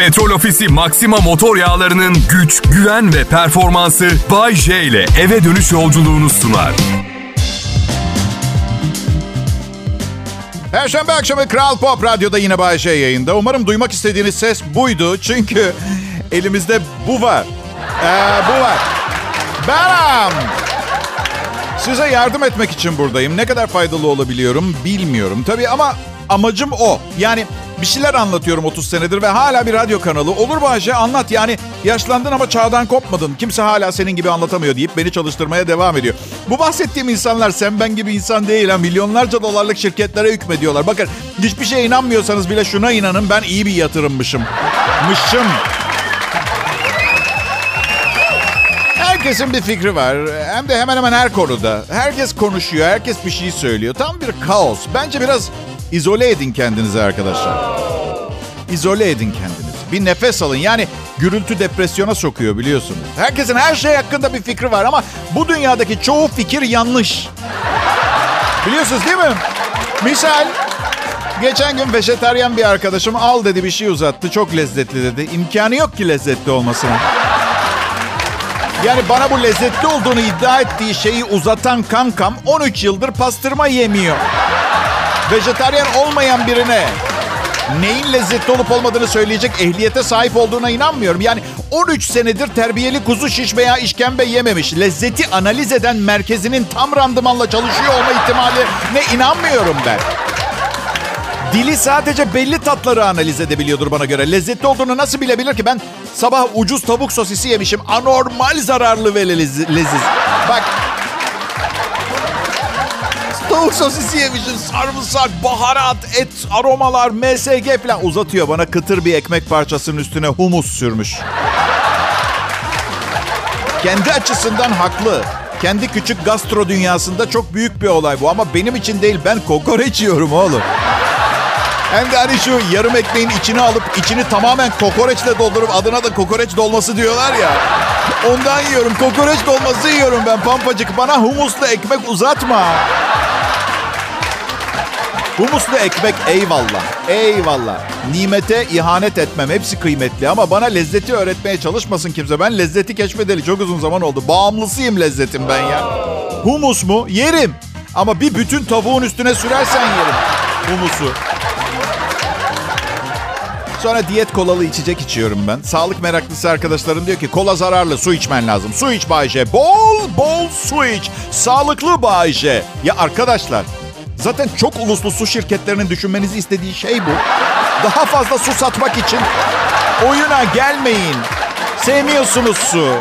Petrol Ofisi Maxima motor yağlarının güç, güven ve performansı Bay J ile eve dönüş yolculuğunu sunar. Perşembe akşamı Kral Pop Radyo'da yine Bay J yayında. Umarım duymak istediğiniz ses buydu. Çünkü elimizde bu var. Ee, bu var. Benim. Size yardım etmek için buradayım. Ne kadar faydalı olabiliyorum bilmiyorum. Tabii ama amacım o. Yani bir şeyler anlatıyorum 30 senedir ve hala bir radyo kanalı. Olur Bahçe anlat yani yaşlandın ama çağdan kopmadın. Kimse hala senin gibi anlatamıyor deyip beni çalıştırmaya devam ediyor. Bu bahsettiğim insanlar sen ben gibi insan değil. Ha. Milyonlarca dolarlık şirketlere hükmediyorlar. Bakın hiçbir şeye inanmıyorsanız bile şuna inanın ben iyi bir yatırımmışım. Mışım. Herkesin bir fikri var. Hem de hemen hemen her konuda. Herkes konuşuyor, herkes bir şey söylüyor. Tam bir kaos. Bence biraz izole edin kendinizi arkadaşlar. İzole edin kendinizi. Bir nefes alın. Yani gürültü depresyona sokuyor biliyorsunuz. Herkesin her şey hakkında bir fikri var ama bu dünyadaki çoğu fikir yanlış. Biliyorsunuz değil mi? Misal Geçen gün vejeteryan bir arkadaşım al dedi bir şey uzattı. Çok lezzetli dedi. İmkanı yok ki lezzetli olmasına. Yani bana bu lezzetli olduğunu iddia ettiği şeyi uzatan kankam 13 yıldır pastırma yemiyor. Vejetaryen olmayan birine neyin lezzetli olup olmadığını söyleyecek ehliyete sahip olduğuna inanmıyorum. Yani 13 senedir terbiyeli kuzu şiş veya işkembe yememiş. Lezzeti analiz eden merkezinin tam randımanla çalışıyor olma ihtimali ne inanmıyorum ben. Dili sadece belli tatları analiz edebiliyordur bana göre. Lezzetli olduğunu nasıl bilebilir ki? Ben sabah ucuz tavuk sosisi yemişim. Anormal zararlı ve leziz. leziz. Bak tavuk sosisi yemişim. Sarımsak, baharat, et, aromalar, MSG falan uzatıyor. Bana kıtır bir ekmek parçasının üstüne humus sürmüş. Kendi açısından haklı. Kendi küçük gastro dünyasında çok büyük bir olay bu. Ama benim için değil. Ben kokoreç yiyorum oğlum. Hem de hani şu yarım ekmeğin içine alıp içini tamamen kokoreçle doldurup adına da kokoreç dolması diyorlar ya. Ondan yiyorum. Kokoreç dolması yiyorum ben pampacık. Bana humuslu ekmek uzatma. Humuslu ekmek eyvallah. Eyvallah. Nimete ihanet etmem. Hepsi kıymetli ama bana lezzeti öğretmeye çalışmasın kimse. Ben lezzeti keşfedeli çok uzun zaman oldu. Bağımlısıyım lezzetim ben ya. Humus mu? Yerim. Ama bir bütün tavuğun üstüne sürersen yerim. Humusu. Sonra diyet kolalı içecek içiyorum ben. Sağlık meraklısı arkadaşlarım diyor ki kola zararlı su içmen lazım. Su iç Bayce. Bol bol su iç. Sağlıklı Bayce. Ya arkadaşlar zaten çok uluslu su şirketlerinin düşünmenizi istediği şey bu. Daha fazla su satmak için oyuna gelmeyin. Sevmiyorsunuz su.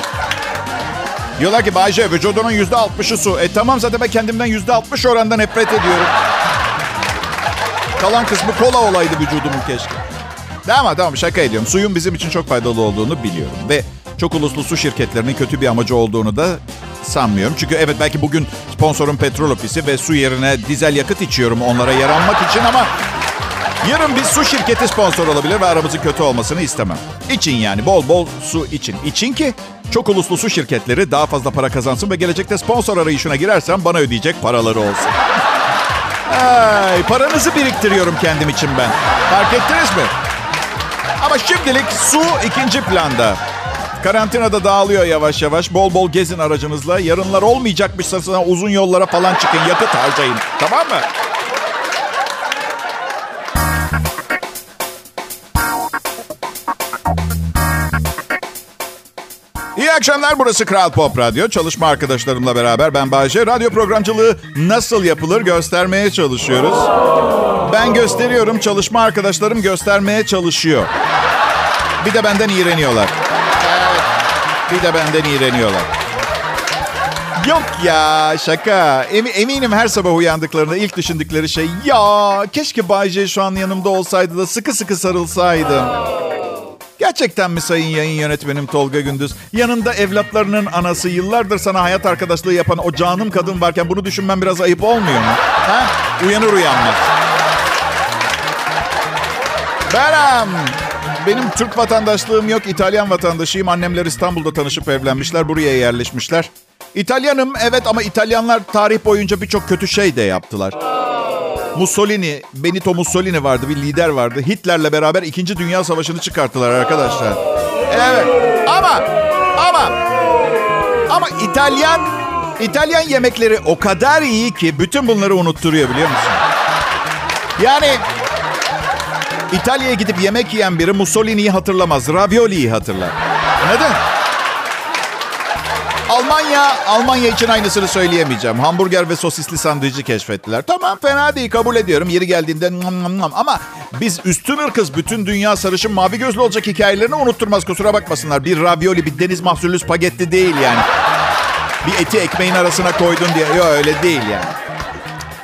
Diyorlar ki Bayce vücudunun yüzde altmışı su. E tamam zaten ben kendimden yüzde altmış oranda nefret ediyorum. Kalan kısmı kola olaydı vücudumun keşke. Tamam tamam şaka ediyorum. Suyun bizim için çok faydalı olduğunu biliyorum. Ve çok uluslu su şirketlerinin kötü bir amacı olduğunu da sanmıyorum. Çünkü evet belki bugün sponsorum petrol ofisi ve su yerine dizel yakıt içiyorum onlara yaranmak için ama yarın bir su şirketi sponsor olabilir ve aramızın kötü olmasını istemem. İçin yani bol bol su için. İçin ki çok uluslu su şirketleri daha fazla para kazansın ve gelecekte sponsor arayışına girersem bana ödeyecek paraları olsun. Ay, paranızı biriktiriyorum kendim için ben. Fark ettiniz mi? Ama şimdilik su ikinci planda. Karantinada dağılıyor yavaş yavaş. Bol bol gezin aracınızla. Yarınlar olmayacakmışsa sana uzun yollara falan çıkın. Yakıt harcayın. Tamam mı? İyi akşamlar. Burası Kral Pop Radyo. Çalışma arkadaşlarımla beraber ben Bayce. Radyo programcılığı nasıl yapılır göstermeye çalışıyoruz. Ben gösteriyorum. Çalışma arkadaşlarım göstermeye çalışıyor. Bir de benden iğreniyorlar. Bir de benden iğreniyorlar. Yok ya şaka. Em- eminim her sabah uyandıklarında ilk düşündükleri şey ya keşke Bayce şu an yanımda olsaydı da sıkı sıkı sarılsaydım. Gerçekten mi sayın yayın yönetmenim Tolga Gündüz? Yanında evlatlarının anası yıllardır sana hayat arkadaşlığı yapan o canım kadın varken bunu düşünmen biraz ayıp olmuyor mu? Ha? Uyanır uyanmaz. Benim. Benim Türk vatandaşlığım yok, İtalyan vatandaşıyım. Annemler İstanbul'da tanışıp evlenmişler, buraya yerleşmişler. İtalyanım evet ama İtalyanlar tarih boyunca birçok kötü şey de yaptılar. Mussolini, Benito Mussolini vardı bir lider vardı. Hitler'le beraber 2. Dünya Savaşı'nı çıkarttılar arkadaşlar. Evet ama ama ama İtalyan İtalyan yemekleri o kadar iyi ki bütün bunları unutturuyor biliyor musun? Yani İtalya'ya gidip yemek yiyen biri Mussolini'yi hatırlamaz. Ravioli'yi hatırlar. Neden? Almanya, Almanya için aynısını söyleyemeyeceğim. Hamburger ve sosisli sandviçi keşfettiler. Tamam fena değil kabul ediyorum. Yeri geldiğinde nam nam nam. Ama biz üstün ırkız bütün dünya sarışın mavi gözlü olacak hikayelerini unutturmaz kusura bakmasınlar. Bir ravioli bir deniz mahsullü spagetti değil yani. Bir eti ekmeğin arasına koydun diye. Yok öyle değil yani.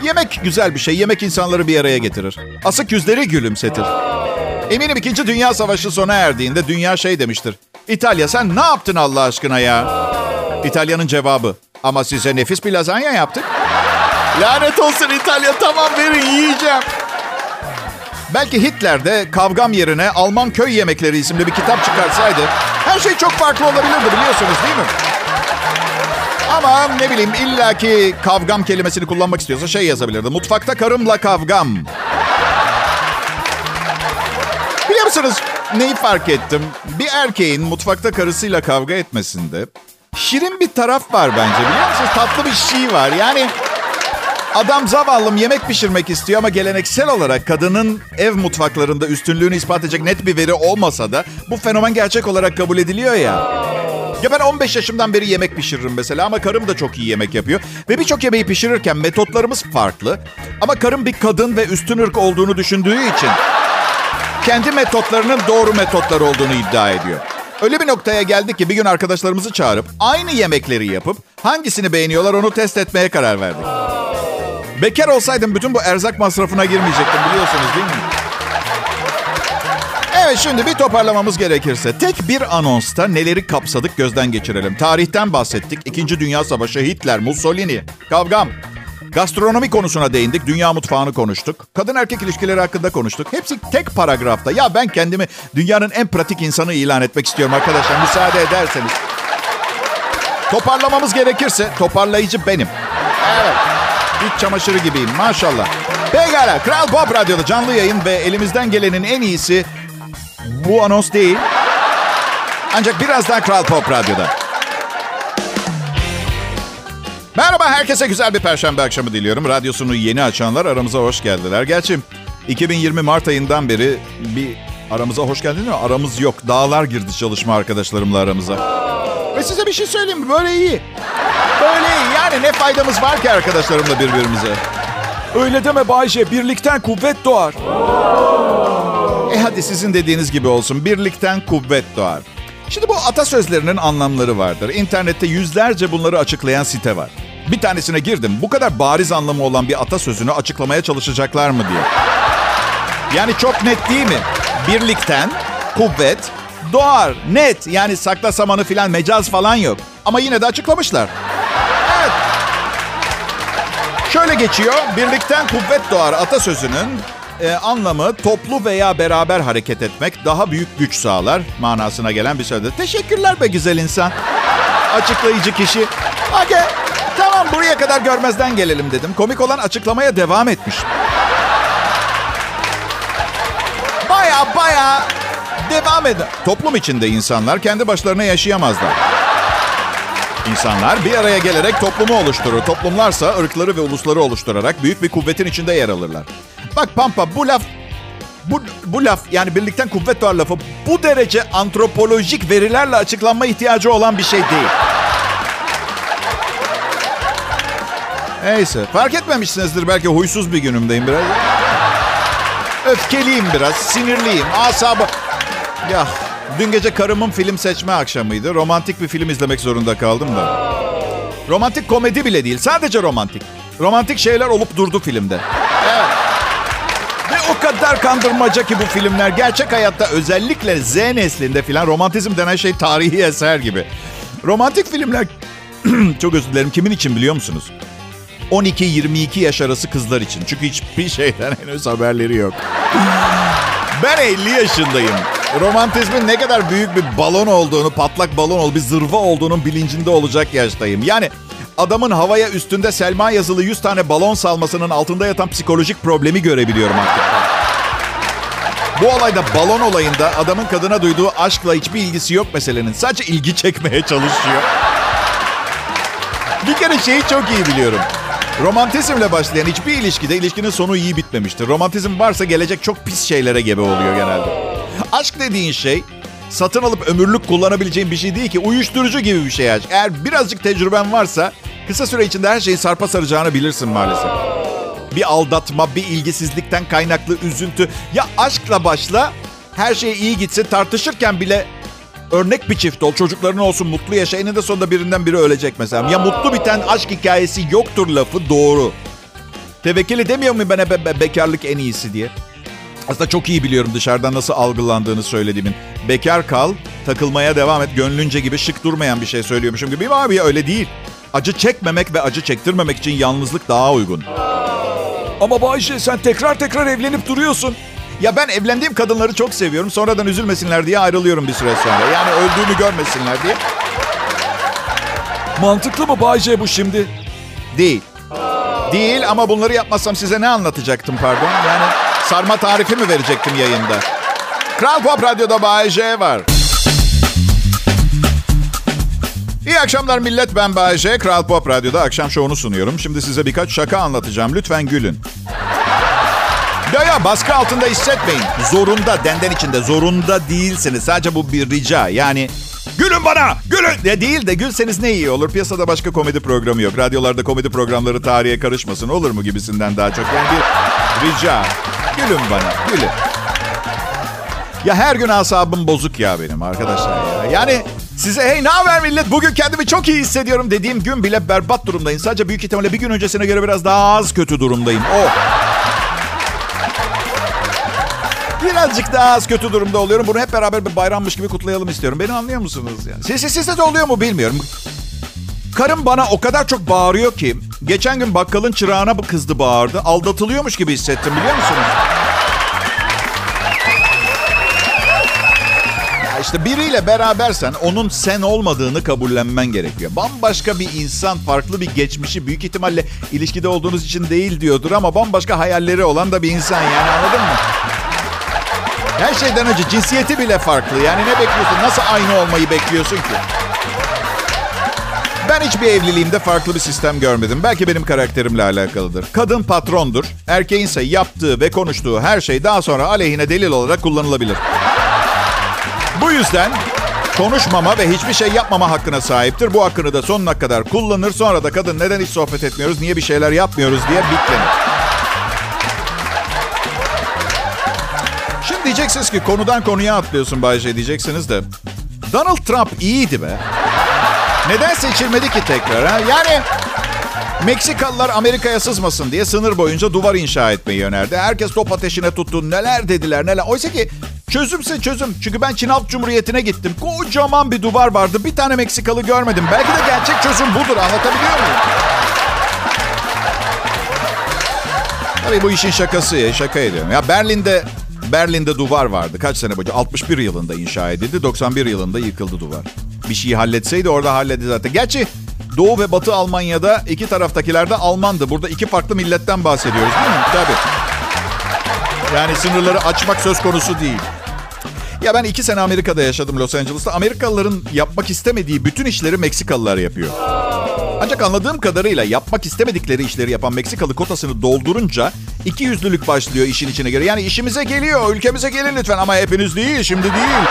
Yemek güzel bir şey. Yemek insanları bir araya getirir. Asık yüzleri gülümsetir. Eminim 2. Dünya Savaşı sona erdiğinde dünya şey demiştir. İtalya sen ne yaptın Allah aşkına ya? İtalya'nın cevabı. Ama size nefis bir lazanya yaptık. Lanet olsun İtalya tamam verin yiyeceğim. Belki Hitler de kavgam yerine Alman köy yemekleri isimli bir kitap çıkarsaydı her şey çok farklı olabilirdi biliyorsunuz değil mi? Ama ne bileyim illaki kavgam kelimesini kullanmak istiyorsa şey yazabilirdi. Mutfakta karımla kavgam. Biliyor musunuz neyi fark ettim? Bir erkeğin mutfakta karısıyla kavga etmesinde şirin bir taraf var bence biliyor musunuz? Tatlı bir şey var. Yani adam zavallım yemek pişirmek istiyor ama geleneksel olarak kadının ev mutfaklarında üstünlüğünü ispat edecek net bir veri olmasa da bu fenomen gerçek olarak kabul ediliyor ya. Ya ben 15 yaşımdan beri yemek pişiririm mesela ama karım da çok iyi yemek yapıyor. Ve birçok yemeği pişirirken metotlarımız farklı. Ama karım bir kadın ve üstün ırk olduğunu düşündüğü için kendi metotlarının doğru metotlar olduğunu iddia ediyor. Öyle bir noktaya geldik ki bir gün arkadaşlarımızı çağırıp aynı yemekleri yapıp hangisini beğeniyorlar onu test etmeye karar verdik. Bekar olsaydım bütün bu erzak masrafına girmeyecektim biliyorsunuz değil mi? Evet şimdi bir toparlamamız gerekirse tek bir anonsta neleri kapsadık gözden geçirelim. Tarihten bahsettik. İkinci Dünya Savaşı, Hitler, Mussolini, kavgam. Gastronomi konusuna değindik. Dünya mutfağını konuştuk. Kadın erkek ilişkileri hakkında konuştuk. Hepsi tek paragrafta. Ya ben kendimi dünyanın en pratik insanı ilan etmek istiyorum arkadaşlar. Müsaade ederseniz. Toparlamamız gerekirse toparlayıcı benim. Evet. İç çamaşırı gibiyim maşallah. Pekala Kral Pop Radyo'da canlı yayın ve elimizden gelenin en iyisi bu anons değil. Ancak birazdan Kral Pop Radyo'da. Merhaba herkese güzel bir perşembe akşamı diliyorum. Radyosunu yeni açanlar aramıza hoş geldiler. Gerçi 2020 Mart ayından beri bir aramıza hoş geldiniz mi? Aramız yok. Dağlar girdi çalışma arkadaşlarımla aramıza. Ve size bir şey söyleyeyim mi? Böyle iyi. Böyle iyi. Yani ne faydamız var ki arkadaşlarımla birbirimize? Öyle deme Bayce. Birlikten kuvvet doğar. E hadi sizin dediğiniz gibi olsun. Birlikten kuvvet doğar. Şimdi bu atasözlerinin anlamları vardır. İnternette yüzlerce bunları açıklayan site var. Bir tanesine girdim. Bu kadar bariz anlamı olan bir atasözünü açıklamaya çalışacaklar mı diye. Yani çok net değil mi? Birlikten kuvvet doğar. Net. Yani sakla samanı filan mecaz falan yok. Ama yine de açıklamışlar. Evet. Şöyle geçiyor. Birlikten kuvvet doğar atasözünün e, anlamı toplu veya beraber hareket etmek daha büyük güç sağlar manasına gelen bir sözdür. Teşekkürler be güzel insan. Açıklayıcı kişi. Okey. Tamam buraya kadar görmezden gelelim dedim. Komik olan açıklamaya devam etmiş. Baya baya devam eder. Toplum içinde insanlar kendi başlarına yaşayamazlar. İnsanlar bir araya gelerek toplumu oluşturur. Toplumlarsa ırkları ve ulusları oluşturarak büyük bir kuvvetin içinde yer alırlar. Bak Pampa bu laf bu, bu laf yani birlikten kuvvet doğar lafı bu derece antropolojik verilerle açıklanma ihtiyacı olan bir şey değil. Neyse fark etmemişsinizdir belki huysuz bir günümdeyim biraz. Öfkeliyim biraz, sinirliyim, asabı... Ya dün gece karımın film seçme akşamıydı. Romantik bir film izlemek zorunda kaldım da. Romantik komedi bile değil, sadece romantik. Romantik şeyler olup durdu filmde. Evet. Ve o kadar kandırmaca ki bu filmler. Gerçek hayatta özellikle Z neslinde filan romantizm denen şey tarihi eser gibi. Romantik filmler çok özür dilerim kimin için biliyor musunuz? 12-22 yaş arası kızlar için. Çünkü hiçbir şeyden henüz haberleri yok. Ben 50 yaşındayım. Romantizmin ne kadar büyük bir balon olduğunu, patlak balon olduğunu, bir zırva olduğunun bilincinde olacak yaştayım. Yani adamın havaya üstünde Selma yazılı 100 tane balon salmasının altında yatan psikolojik problemi görebiliyorum artık. Bu olayda balon olayında adamın kadına duyduğu aşkla hiçbir ilgisi yok meselenin. Sadece ilgi çekmeye çalışıyor. Bir kere şeyi çok iyi biliyorum. Romantizmle başlayan hiçbir ilişkide ilişkinin sonu iyi bitmemiştir. Romantizm varsa gelecek çok pis şeylere gebe oluyor genelde. Aşk dediğin şey satın alıp ömürlük kullanabileceğin bir şey değil ki. Uyuşturucu gibi bir şey aşk. Eğer birazcık tecrüben varsa kısa süre içinde her şeyi sarpa saracağını bilirsin maalesef. Bir aldatma, bir ilgisizlikten kaynaklı üzüntü. Ya aşkla başla, her şey iyi gitsin. Tartışırken bile örnek bir çift ol. Çocukların olsun, mutlu yaşa. Eninde sonunda birinden biri ölecek mesela. Ya mutlu biten aşk hikayesi yoktur lafı doğru. Tevekkili demiyor muyum ben be- be- bekarlık en iyisi diye? Aslında çok iyi biliyorum dışarıdan nasıl algılandığını söylediğimin. Bekar kal, takılmaya devam et, gönlünce gibi şık durmayan bir şey söylüyormuşum gibi. Abi öyle değil. Acı çekmemek ve acı çektirmemek için yalnızlık daha uygun. Ama Bayşe sen tekrar tekrar evlenip duruyorsun. Ya ben evlendiğim kadınları çok seviyorum. Sonradan üzülmesinler diye ayrılıyorum bir süre sonra. Yani öldüğümü görmesinler diye. Mantıklı mı Bayce bu şimdi? Değil. Değil ama bunları yapmasam size ne anlatacaktım pardon? Yani sarma tarifi mi verecektim yayında? Kral Pop Radyo'da Bay J var. İyi akşamlar millet ben Bay J. Kral Pop Radyo'da akşam şovunu sunuyorum. Şimdi size birkaç şaka anlatacağım. Lütfen gülün. Ya ya baskı altında hissetmeyin. Zorunda, denden içinde zorunda değilsiniz. Sadece bu bir rica. Yani gülün bana, gülün de değil de gülseniz ne iyi olur. Piyasada başka komedi programı yok. Radyolarda komedi programları tarihe karışmasın olur mu gibisinden daha çok. Yani bir rica. Gülün bana, gülün. Ya her gün asabım bozuk ya benim arkadaşlar ya. Yani size hey ne haber millet bugün kendimi çok iyi hissediyorum dediğim gün bile berbat durumdayım. Sadece büyük ihtimalle bir gün öncesine göre biraz daha az kötü durumdayım. Oh. Birazcık daha az kötü durumda oluyorum. Bunu hep beraber bir bayrammış gibi kutlayalım istiyorum. Beni anlıyor musunuz? Yani? Siz, sizde de oluyor mu bilmiyorum. Karım bana o kadar çok bağırıyor ki. Geçen gün bakkalın çırağına kızdı bağırdı. Aldatılıyormuş gibi hissettim biliyor musunuz? İşte biriyle berabersen onun sen olmadığını kabullenmen gerekiyor. Bambaşka bir insan, farklı bir geçmişi büyük ihtimalle ilişkide olduğunuz için değil diyordur ama bambaşka hayalleri olan da bir insan yani anladın mı? Her şeyden önce cinsiyeti bile farklı. Yani ne bekliyorsun? Nasıl aynı olmayı bekliyorsun ki? Ben hiçbir evliliğimde farklı bir sistem görmedim. Belki benim karakterimle alakalıdır. Kadın patrondur. Erkeğinse yaptığı ve konuştuğu her şey daha sonra aleyhine delil olarak kullanılabilir. Bu yüzden konuşmama ve hiçbir şey yapmama hakkına sahiptir. Bu hakkını da sonuna kadar kullanır. Sonra da kadın neden hiç sohbet etmiyoruz, niye bir şeyler yapmıyoruz diye bitlenir. Şimdi diyeceksiniz ki konudan konuya atlıyorsun Bayce diyeceksiniz de. Donald Trump iyiydi be. Neden seçilmedi ki tekrar ha? Yani Meksikalılar Amerika'ya sızmasın diye sınır boyunca duvar inşa etmeyi önerdi. Herkes top ateşine tuttu. Neler dediler neler. Oysa ki çözümse çözüm. Çünkü ben Çin Halk Cumhuriyeti'ne gittim. Kocaman bir duvar vardı. Bir tane Meksikalı görmedim. Belki de gerçek çözüm budur. Anlatabiliyor muyum? Tabii bu işin şakası ya. Şaka ediyorum. Ya Berlin'de Berlin'de duvar vardı. Kaç sene boyunca? 61 yılında inşa edildi. 91 yılında yıkıldı duvar. Bir şeyi halletseydi orada halledildi zaten. Gerçi Doğu ve Batı Almanya'da iki taraftakiler de Almandı. Burada iki farklı milletten bahsediyoruz değil mi? Tabii. Yani sınırları açmak söz konusu değil. Ya ben iki sene Amerika'da yaşadım Los Angeles'ta. Amerikalıların yapmak istemediği bütün işleri Meksikalılar yapıyor. Ancak anladığım kadarıyla yapmak istemedikleri işleri yapan Meksikalı kotasını doldurunca iki yüzlülük başlıyor işin içine göre. Yani işimize geliyor, ülkemize gelin lütfen ama hepiniz değil, şimdi değil.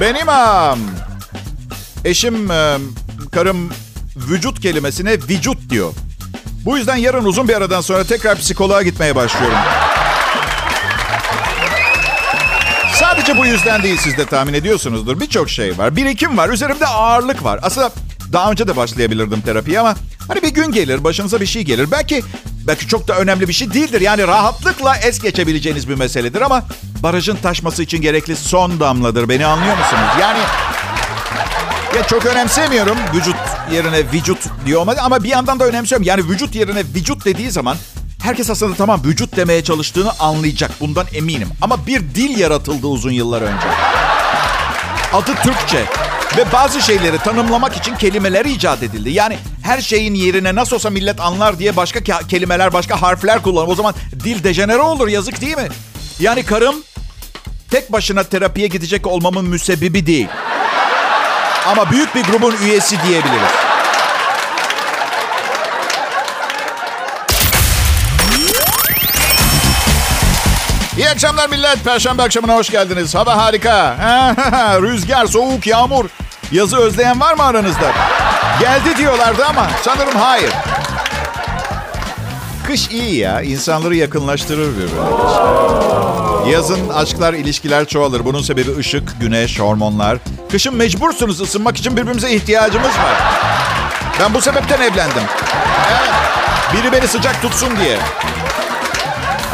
Benim am, eşim, karım vücut kelimesine vücut diyor. Bu yüzden yarın uzun bir aradan sonra tekrar psikoloğa gitmeye başlıyorum. Sadece bu yüzden değil siz de tahmin ediyorsunuzdur. Birçok şey var. Birikim var. Üzerimde ağırlık var. Aslında daha önce de başlayabilirdim terapiye ama hani bir gün gelir, başınıza bir şey gelir. Belki belki çok da önemli bir şey değildir. Yani rahatlıkla es geçebileceğiniz bir meseledir ama barajın taşması için gerekli son damladır. Beni anlıyor musunuz? Yani ya çok önemsemiyorum vücut yerine vücut diyor ama bir yandan da önemsiyorum. Yani vücut yerine vücut dediği zaman herkes aslında tamam vücut demeye çalıştığını anlayacak. Bundan eminim. Ama bir dil yaratıldı uzun yıllar önce. Adı Türkçe. Ve bazı şeyleri tanımlamak için kelimeler icat edildi. Yani her şeyin yerine nasıl olsa millet anlar diye başka kelimeler, başka harfler kullanır. O zaman dil dejenere olur yazık değil mi? Yani karım tek başına terapiye gidecek olmamın müsebbibi değil. Ama büyük bir grubun üyesi diyebiliriz. İyi akşamlar millet. Perşembe akşamına hoş geldiniz. Hava harika. Rüzgar, soğuk, yağmur. Yazı özleyen var mı aranızda? Geldi diyorlardı ama sanırım hayır. Kış iyi ya. İnsanları yakınlaştırır birbirine. Yazın aşklar, ilişkiler çoğalır. Bunun sebebi ışık, güneş, hormonlar. Kışın mecbursunuz ısınmak için birbirimize ihtiyacımız var. Ben bu sebepten evlendim. Evet. Biri beni sıcak tutsun diye.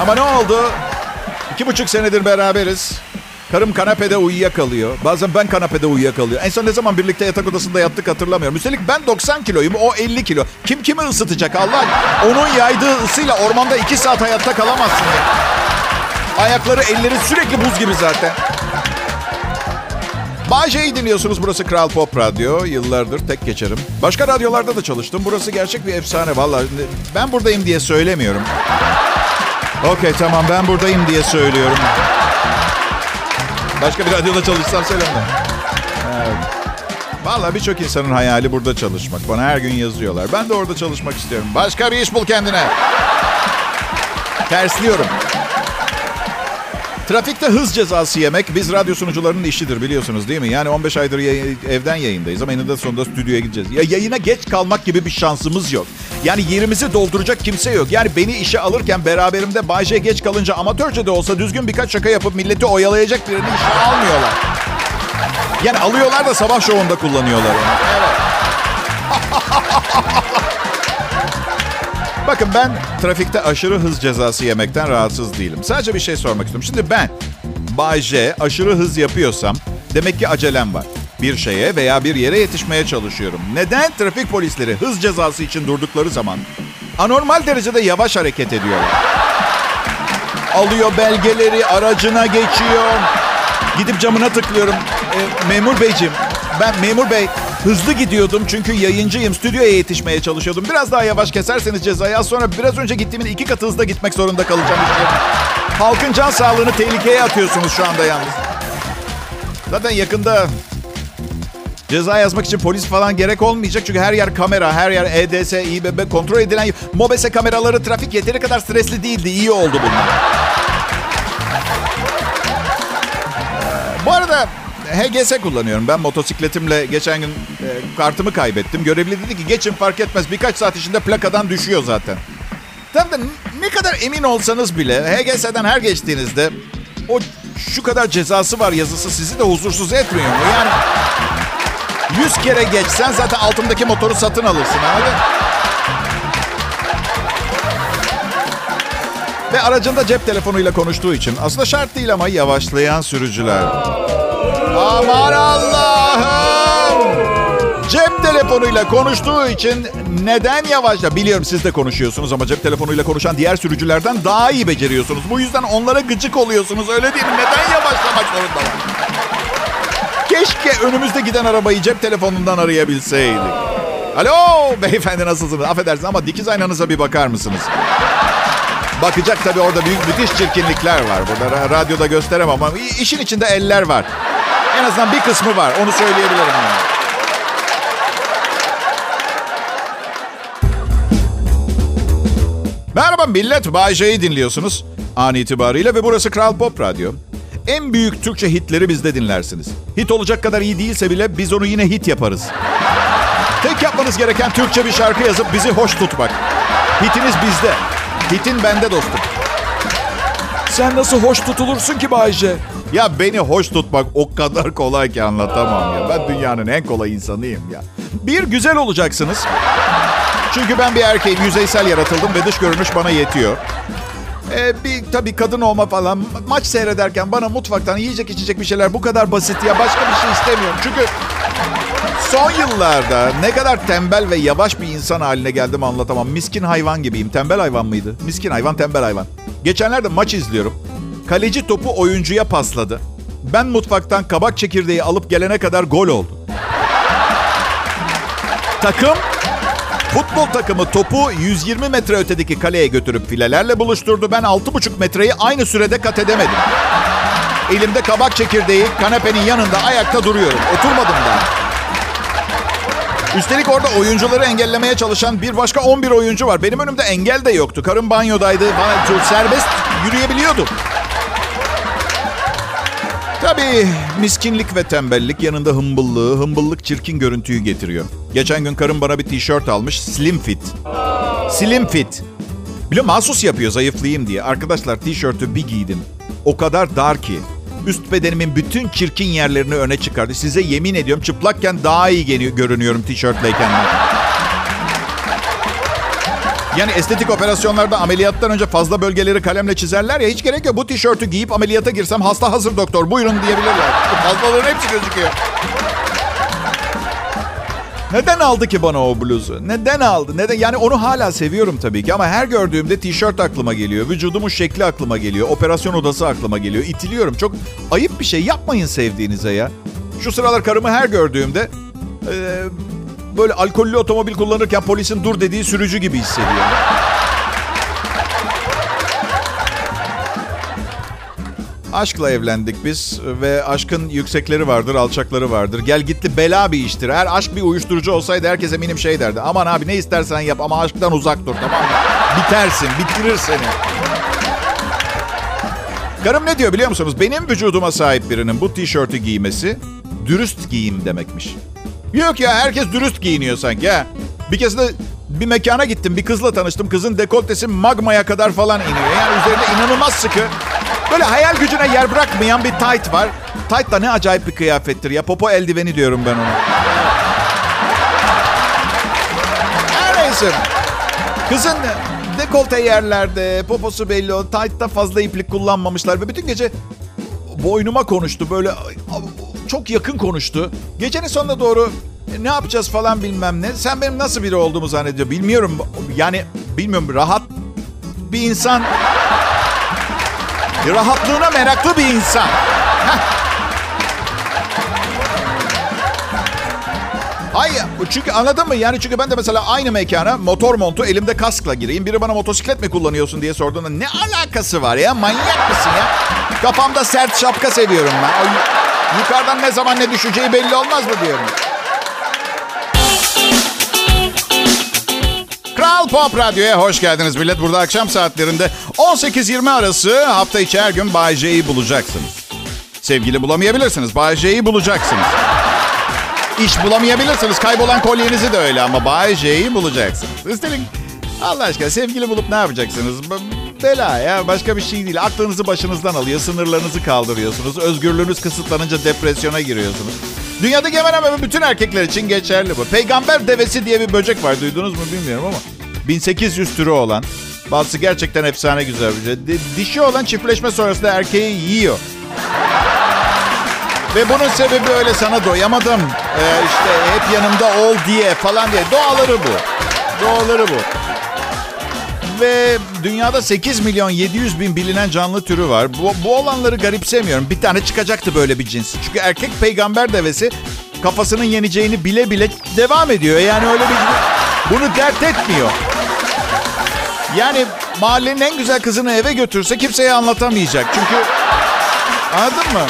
Ama ne oldu? İki buçuk senedir beraberiz. Karım kanapede uyuyakalıyor. Bazen ben kanapede uyuyakalıyor. En son ne zaman birlikte yatak odasında yattık hatırlamıyorum. Üstelik ben 90 kiloyum, o 50 kilo. Kim kimi ısıtacak Allah? Onun yaydığı ısıyla ormanda 2 saat hayatta kalamazsın ya. Ayakları, elleri sürekli buz gibi zaten. Bağcay'ı dinliyorsunuz. Burası Kral Pop Radyo. Yıllardır tek geçerim. Başka radyolarda da çalıştım. Burası gerçek bir efsane. Vallahi ben buradayım diye söylemiyorum. Okey tamam ben buradayım diye söylüyorum. Başka bir radyoda çalışsam söylemem. Valla birçok insanın hayali burada çalışmak. Bana her gün yazıyorlar. Ben de orada çalışmak istiyorum. Başka bir iş bul kendine. Tersliyorum. Trafikte hız cezası yemek biz radyo sunucularının işidir biliyorsunuz değil mi? Yani 15 aydır yay- evden yayındayız ama eninde sonunda stüdyoya gideceğiz. Ya yayına geç kalmak gibi bir şansımız yok. Yani yerimizi dolduracak kimse yok. Yani beni işe alırken beraberimde Bayce geç kalınca amatörce de olsa düzgün birkaç şaka yapıp milleti oyalayacak birini işe almıyorlar. Yani alıyorlar da sabah şovunda kullanıyorlar onu. Evet. Bakın ben trafikte aşırı hız cezası yemekten rahatsız değilim. Sadece bir şey sormak istiyorum. Şimdi ben Bay J aşırı hız yapıyorsam demek ki acelem var. Bir şeye veya bir yere yetişmeye çalışıyorum. Neden trafik polisleri hız cezası için durdukları zaman anormal derecede yavaş hareket ediyorlar? Alıyor belgeleri, aracına geçiyor. Gidip camına tıklıyorum. E, memur beyciğim, ben memur bey hızlı gidiyordum çünkü yayıncıyım. Stüdyoya yetişmeye çalışıyordum. Biraz daha yavaş keserseniz cezayı az sonra biraz önce gittiğimin iki katı hızda gitmek zorunda kalacağım. Halkın can sağlığını tehlikeye atıyorsunuz şu anda yalnız. Zaten yakında Ceza yazmak için polis falan gerek olmayacak. Çünkü her yer kamera, her yer EDS, İBB kontrol edilen... MOBESE kameraları trafik yeteri kadar stresli değildi. İyi oldu bunlar. Bu arada HGS kullanıyorum. Ben motosikletimle geçen gün e, kartımı kaybettim. Görevli dedi ki geçin fark etmez. Birkaç saat içinde plakadan düşüyor zaten. Tabii de ne kadar emin olsanız bile HGS'den her geçtiğinizde o şu kadar cezası var yazısı sizi de huzursuz etmiyor mu? Yani 100 kere geçsen zaten altındaki motoru satın alırsın. Anladın? Ve aracında cep telefonuyla konuştuğu için aslında şart değil ama yavaşlayan sürücüler. Aman Allah'ım! Cep telefonuyla konuştuğu için neden yavaşla? Biliyorum siz de konuşuyorsunuz ama cep telefonuyla konuşan diğer sürücülerden daha iyi beceriyorsunuz. Bu yüzden onlara gıcık oluyorsunuz. Öyle değil mi? Neden yavaşlamak zorundalar? Keşke önümüzde giden arabayı cep telefonundan arayabilseydik. Alo beyefendi nasılsınız? Affedersiniz ama dikiz aynanıza bir bakar mısınız? Bakacak tabii orada büyük müthiş çirkinlikler var. Burada radyoda gösteremem ama işin içinde eller var. En azından bir kısmı var. Onu söyleyebilirim. Yani. Merhaba millet. Bay J'yi dinliyorsunuz. An itibariyle ve burası Kral Pop Radyo. En büyük Türkçe hitleri bizde dinlersiniz. Hit olacak kadar iyi değilse bile biz onu yine hit yaparız. Tek yapmanız gereken Türkçe bir şarkı yazıp bizi hoş tutmak. Hitiniz bizde. Hitin bende dostum. Sen nasıl hoş tutulursun ki Bayce? Ya beni hoş tutmak o kadar kolay ki anlatamam ya. Ben dünyanın en kolay insanıyım ya. Bir güzel olacaksınız. Çünkü ben bir erkeğim, yüzeysel yaratıldım ve dış görünüş bana yetiyor. Ee, bir tabii kadın olma falan. Maç seyrederken bana mutfaktan yiyecek içecek bir şeyler bu kadar basit ya. Başka bir şey istemiyorum. Çünkü son yıllarda ne kadar tembel ve yavaş bir insan haline geldim anlatamam. Miskin hayvan gibiyim. Tembel hayvan mıydı? Miskin hayvan, tembel hayvan. Geçenlerde maç izliyorum. Kaleci topu oyuncuya pasladı. Ben mutfaktan kabak çekirdeği alıp gelene kadar gol oldu. takım futbol takımı topu 120 metre ötedeki kaleye götürüp filelerle buluşturdu. Ben 6,5 metreyi aynı sürede kat edemedim. Elimde kabak çekirdeği kanepenin yanında ayakta duruyorum. Oturmadım daha. Üstelik orada oyuncuları engellemeye çalışan bir başka 11 oyuncu var. Benim önümde engel de yoktu. Karım banyodaydı. Bana serbest yürüyebiliyordum. Tabii miskinlik ve tembellik yanında hımbıllığı, hımbıllık çirkin görüntüyü getiriyor. Geçen gün karım bana bir tişört almış. Slim fit. Slim fit. Biliyor mahsus yapıyor zayıflayayım diye. Arkadaşlar tişörtü bir giydim. O kadar dar ki. Üst bedenimin bütün çirkin yerlerini öne çıkardı. Size yemin ediyorum çıplakken daha iyi görünüyorum tişörtleyken. Yani estetik operasyonlarda ameliyattan önce fazla bölgeleri kalemle çizerler ya hiç gerek yok. Bu tişörtü giyip ameliyata girsem hasta hazır doktor buyurun diyebilirler. Fazlaların hepsi gözüküyor. Neden aldı ki bana o bluzu? Neden aldı? Neden? Yani onu hala seviyorum tabii ki ama her gördüğümde tişört aklıma geliyor. Vücudumun şekli aklıma geliyor. Operasyon odası aklıma geliyor. İtiliyorum. Çok ayıp bir şey. Yapmayın sevdiğinize ya. Şu sıralar karımı her gördüğümde e, böyle alkollü otomobil kullanırken polisin dur dediği sürücü gibi hissediyorum. Aşkla evlendik biz ve aşkın yüksekleri vardır, alçakları vardır. Gel gitti bela bir iştir. Eğer aşk bir uyuşturucu olsaydı herkes eminim şey derdi. Aman abi ne istersen yap ama aşktan uzak dur tamam mı? Bitersin, bitirir seni. Karım ne diyor biliyor musunuz? Benim vücuduma sahip birinin bu tişörtü giymesi dürüst giyim demekmiş. Yok ya herkes dürüst giyiniyor sanki ya. Bir kez de bir mekana gittim. Bir kızla tanıştım. Kızın dekoltesi magmaya kadar falan iniyor. Yani üzerinde inanılmaz sıkı. Böyle hayal gücüne yer bırakmayan bir tight var. Tight da ne acayip bir kıyafettir ya. Popo eldiveni diyorum ben ona. Her neyse. Kızın dekolte yerlerde, poposu belli. Tight'ta fazla iplik kullanmamışlar. Ve bütün gece boynuma konuştu. Böyle çok yakın konuştu. Gecenin sonuna doğru ne yapacağız falan bilmem ne. Sen benim nasıl biri olduğumu zannediyor. Bilmiyorum. Yani bilmiyorum rahat bir insan Rahatlığına meraklı bir insan. Ay çünkü anladın mı? Yani çünkü ben de mesela aynı mekana motor montu elimde kaskla gireyim. Biri bana motosiklet mi kullanıyorsun diye sorduğunda ne alakası var ya? Manyak mısın ya? Kafamda sert şapka seviyorum ben. Yukarıdan ne zaman ne düşeceği belli olmaz mı diyorum. Kral Pop Radyo'ya hoş geldiniz millet. Burada akşam saatlerinde 18-20 arası hafta içi her gün Bay J'yi bulacaksınız. Sevgili bulamayabilirsiniz. Bay J'yi bulacaksınız. İş bulamayabilirsiniz. Kaybolan kolyenizi de öyle ama Bay J'yi bulacaksınız. Üstelik Allah aşkına sevgili bulup ne yapacaksınız? Bela ya başka bir şey değil. Aklınızı başınızdan alıyor. Sınırlarınızı kaldırıyorsunuz. Özgürlüğünüz kısıtlanınca depresyona giriyorsunuz. Dünyadaki hemen hemen bütün erkekler için geçerli bu. Peygamber devesi diye bir böcek var. Duydunuz mu bilmiyorum ama. 1800 türü olan. Bazısı gerçekten efsane güzel bir şey. Dişi olan çiftleşme sonrasında erkeği yiyor. Ve bunun sebebi öyle sana doyamadım. Ee, işte hep yanımda ol diye falan diye. Doğaları bu. Doğaları bu. Ve dünyada 8 milyon 700 bin bilinen canlı türü var. Bu, bu olanları garipsemiyorum. Bir tane çıkacaktı böyle bir cins. Çünkü erkek peygamber devesi kafasının yeneceğini bile bile devam ediyor. Yani öyle bir... Bunu dert etmiyor. Yani mahallenin en güzel kızını eve götürse kimseye anlatamayacak. Çünkü anladın mı?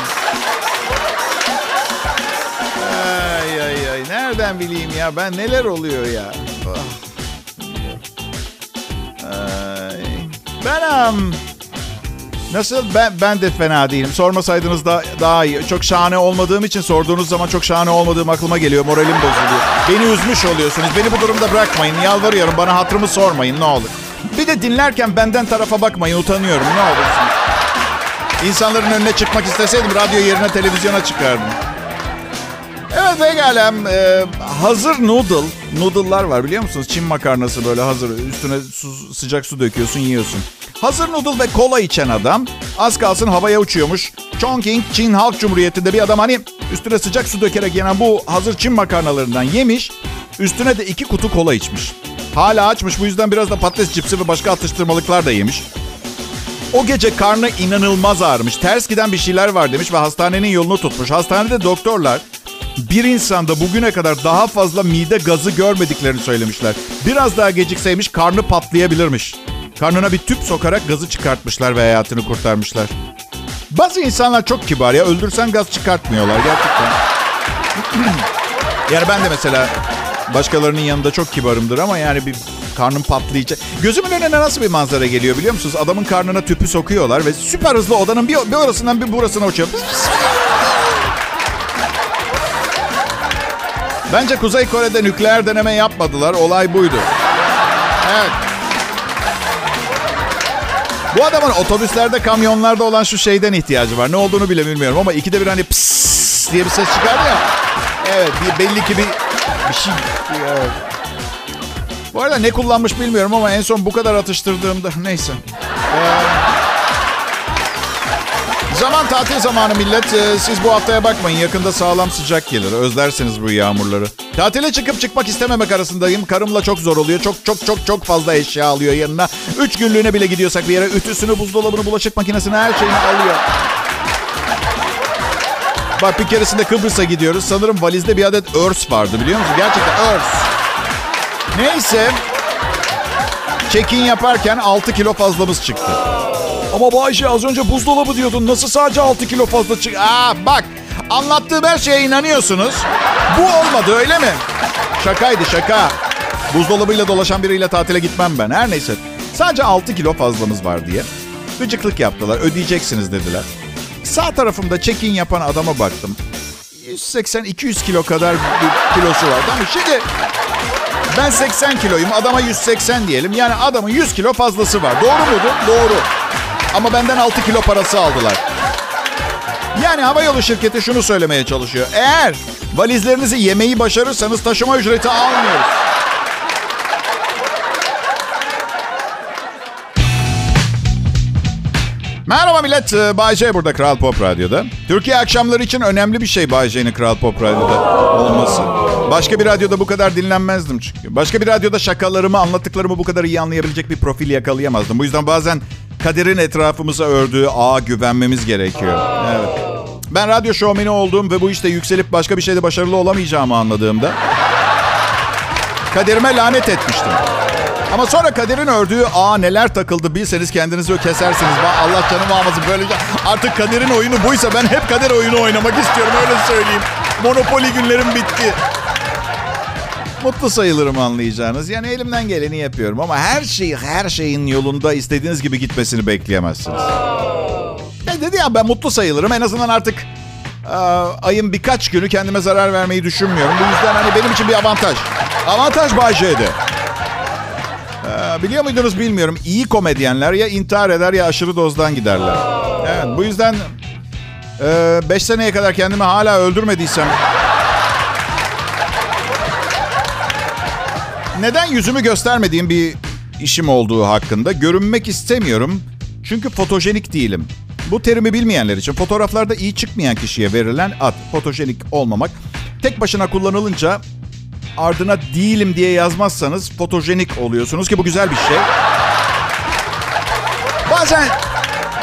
Ay ay ay nereden bileyim ya ben neler oluyor ya. Ben um, nasıl ben ben de fena değilim. Sormasaydınız da daha iyi. Çok şahane olmadığım için sorduğunuz zaman çok şahane olmadığım aklıma geliyor. Moralim bozuluyor. Beni üzmüş oluyorsunuz. Beni bu durumda bırakmayın. Yalvarıyorum. Bana hatırımı sormayın ne olur. Bir de dinlerken benden tarafa bakmayın. Utanıyorum. Ne olursun. İnsanların önüne çıkmak isteseydim radyo yerine televizyona çıkardım. Evet pekala. Ee, hazır noodle. Noodle'lar var biliyor musunuz? Çin makarnası böyle hazır. Üstüne su, sıcak su döküyorsun yiyorsun. Hazır noodle ve kola içen adam az kalsın havaya uçuyormuş. Chongqing Çin Halk Cumhuriyeti'nde bir adam hani üstüne sıcak su dökerek yenen bu hazır Çin makarnalarından yemiş. Üstüne de iki kutu kola içmiş. Hala açmış bu yüzden biraz da patates cipsi ve başka atıştırmalıklar da yemiş. O gece karnı inanılmaz ağrımış. Ters giden bir şeyler var demiş ve hastanenin yolunu tutmuş. Hastanede doktorlar bir insanda bugüne kadar daha fazla mide gazı görmediklerini söylemişler. Biraz daha gecikseymiş karnı patlayabilirmiş. Karnına bir tüp sokarak gazı çıkartmışlar ve hayatını kurtarmışlar. Bazı insanlar çok kibar ya. Öldürsen gaz çıkartmıyorlar gerçekten. yani ben de mesela başkalarının yanında çok kibarımdır ama yani bir karnım patlayacak. Gözümün önüne nasıl bir manzara geliyor biliyor musunuz? Adamın karnına tüpü sokuyorlar ve süper hızlı odanın bir, bir orasından bir burasına uçuyor. Bence Kuzey Kore'de nükleer deneme yapmadılar. Olay buydu. Evet. Bu adamın otobüslerde, kamyonlarda olan şu şeyden ihtiyacı var. Ne olduğunu bile bilmiyorum ama ikide bir hani pıs diye bir ses çıkardı ya. Evet, bir, belli ki bir, bir şey... Evet. Bu arada ne kullanmış bilmiyorum ama en son bu kadar atıştırdığımda neyse. Ee, zaman tatil zamanı millet. Ee, siz bu haftaya bakmayın. Yakında sağlam sıcak gelir. Özlersiniz bu yağmurları. Tatile çıkıp çıkmak istememek arasındayım. Karımla çok zor oluyor. Çok çok çok çok fazla eşya alıyor yanına. Üç günlüğüne bile gidiyorsak bir yere ütüsünü, buzdolabını, bulaşık makinesini her şeyini alıyor. Bak bir keresinde Kıbrıs'a gidiyoruz. Sanırım valizde bir adet örs vardı biliyor musun? Gerçekten örs. Neyse. Check-in yaparken 6 kilo fazlamız çıktı. Ama Bayşe az önce buzdolabı diyordun. Nasıl sadece 6 kilo fazla çıktı? Aa bak anlattığım her şeye inanıyorsunuz. Bu olmadı öyle mi? Şakaydı şaka. Buzdolabıyla dolaşan biriyle tatile gitmem ben. Her neyse. Sadece 6 kilo fazlamız var diye. Gıcıklık yaptılar. Ödeyeceksiniz dediler. Sağ tarafımda check-in yapan adama baktım. 180-200 kilo kadar bir kilosu vardı ama şimdi ben 80 kiloyum adama 180 diyelim. Yani adamın 100 kilo fazlası var. Doğru mudur? Doğru. Ama benden 6 kilo parası aldılar. Yani havayolu şirketi şunu söylemeye çalışıyor. Eğer valizlerinizi yemeyi başarırsanız taşıma ücreti almıyoruz. Merhaba millet. Ee, Bay J burada Kral Pop Radyo'da. Türkiye akşamları için önemli bir şey Bay J'nin Kral Pop Radyo'da olması. Başka bir radyoda bu kadar dinlenmezdim çünkü. Başka bir radyoda şakalarımı, anlattıklarımı bu kadar iyi anlayabilecek bir profil yakalayamazdım. Bu yüzden bazen kaderin etrafımıza ördüğü ağa güvenmemiz gerekiyor. Evet. Ben radyo şovmeni olduğum ve bu işte yükselip başka bir şeyde başarılı olamayacağımı anladığımda kaderime lanet etmiştim. Ama sonra kaderin ördüğü aa neler takıldı bilseniz kendinizi kesersiniz. Allah canımı almasın böylece. Artık kaderin oyunu buysa ben hep kader oyunu oynamak istiyorum öyle söyleyeyim. Monopoly günlerim bitti. Mutlu sayılırım anlayacağınız. Yani elimden geleni yapıyorum ama her şey her şeyin yolunda istediğiniz gibi gitmesini bekleyemezsiniz. Ne dedi ya ben mutlu sayılırım. En azından artık e, ayın birkaç günü kendime zarar vermeyi düşünmüyorum. Bu yüzden hani benim için bir avantaj. Avantaj Bay J'de. Ee, biliyor muydunuz bilmiyorum. İyi komedyenler ya intihar eder ya aşırı dozdan giderler. Evet bu yüzden 5 e, seneye kadar kendimi hala öldürmediysem... Neden yüzümü göstermediğim bir işim olduğu hakkında görünmek istemiyorum. Çünkü fotojenik değilim. Bu terimi bilmeyenler için fotoğraflarda iyi çıkmayan kişiye verilen ad, fotojenik olmamak. Tek başına kullanılınca ardına değilim diye yazmazsanız fotojenik oluyorsunuz ki bu güzel bir şey. Bazen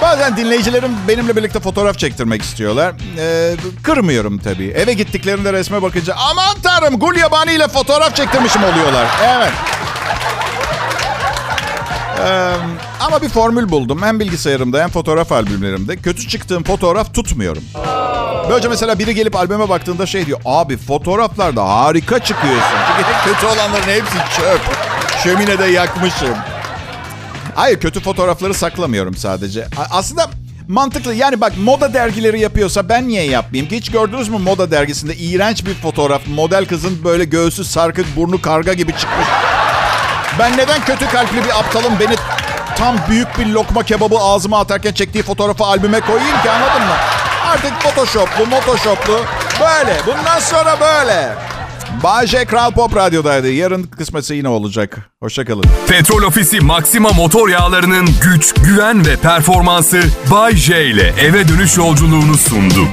bazen dinleyicilerim benimle birlikte fotoğraf çektirmek istiyorlar. Ee, kırmıyorum tabii. Eve gittiklerinde resme bakınca aman tanrım Gulyabani ile fotoğraf çektirmişim oluyorlar. Evet. Ee, ama bir formül buldum. Hem bilgisayarımda hem fotoğraf albümlerimde. Kötü çıktığım fotoğraf tutmuyorum. Böylece mesela biri gelip albüme baktığında şey diyor. Abi fotoğraflarda harika çıkıyorsun. Çünkü kötü olanların hepsi çöp. Şöminede yakmışım. Hayır kötü fotoğrafları saklamıyorum sadece. Aslında mantıklı. Yani bak moda dergileri yapıyorsa ben niye yapmayayım ki? Hiç gördünüz mü moda dergisinde iğrenç bir fotoğraf. Model kızın böyle göğsü sarkık, burnu karga gibi çıkmış. Ben neden kötü kalpli bir aptalın beni tam büyük bir lokma kebabı ağzıma atarken çektiği fotoğrafı albüme koyayım ki anladın mı? Artık photoshoplu, motoshoplu böyle. Bundan sonra böyle. Bay J Kral Pop Radyo'daydı. Yarın kısmetse yine olacak. Hoşçakalın. Petrol Ofisi Maxima motor yağlarının güç, güven ve performansı Bay J ile eve dönüş yolculuğunu sundu.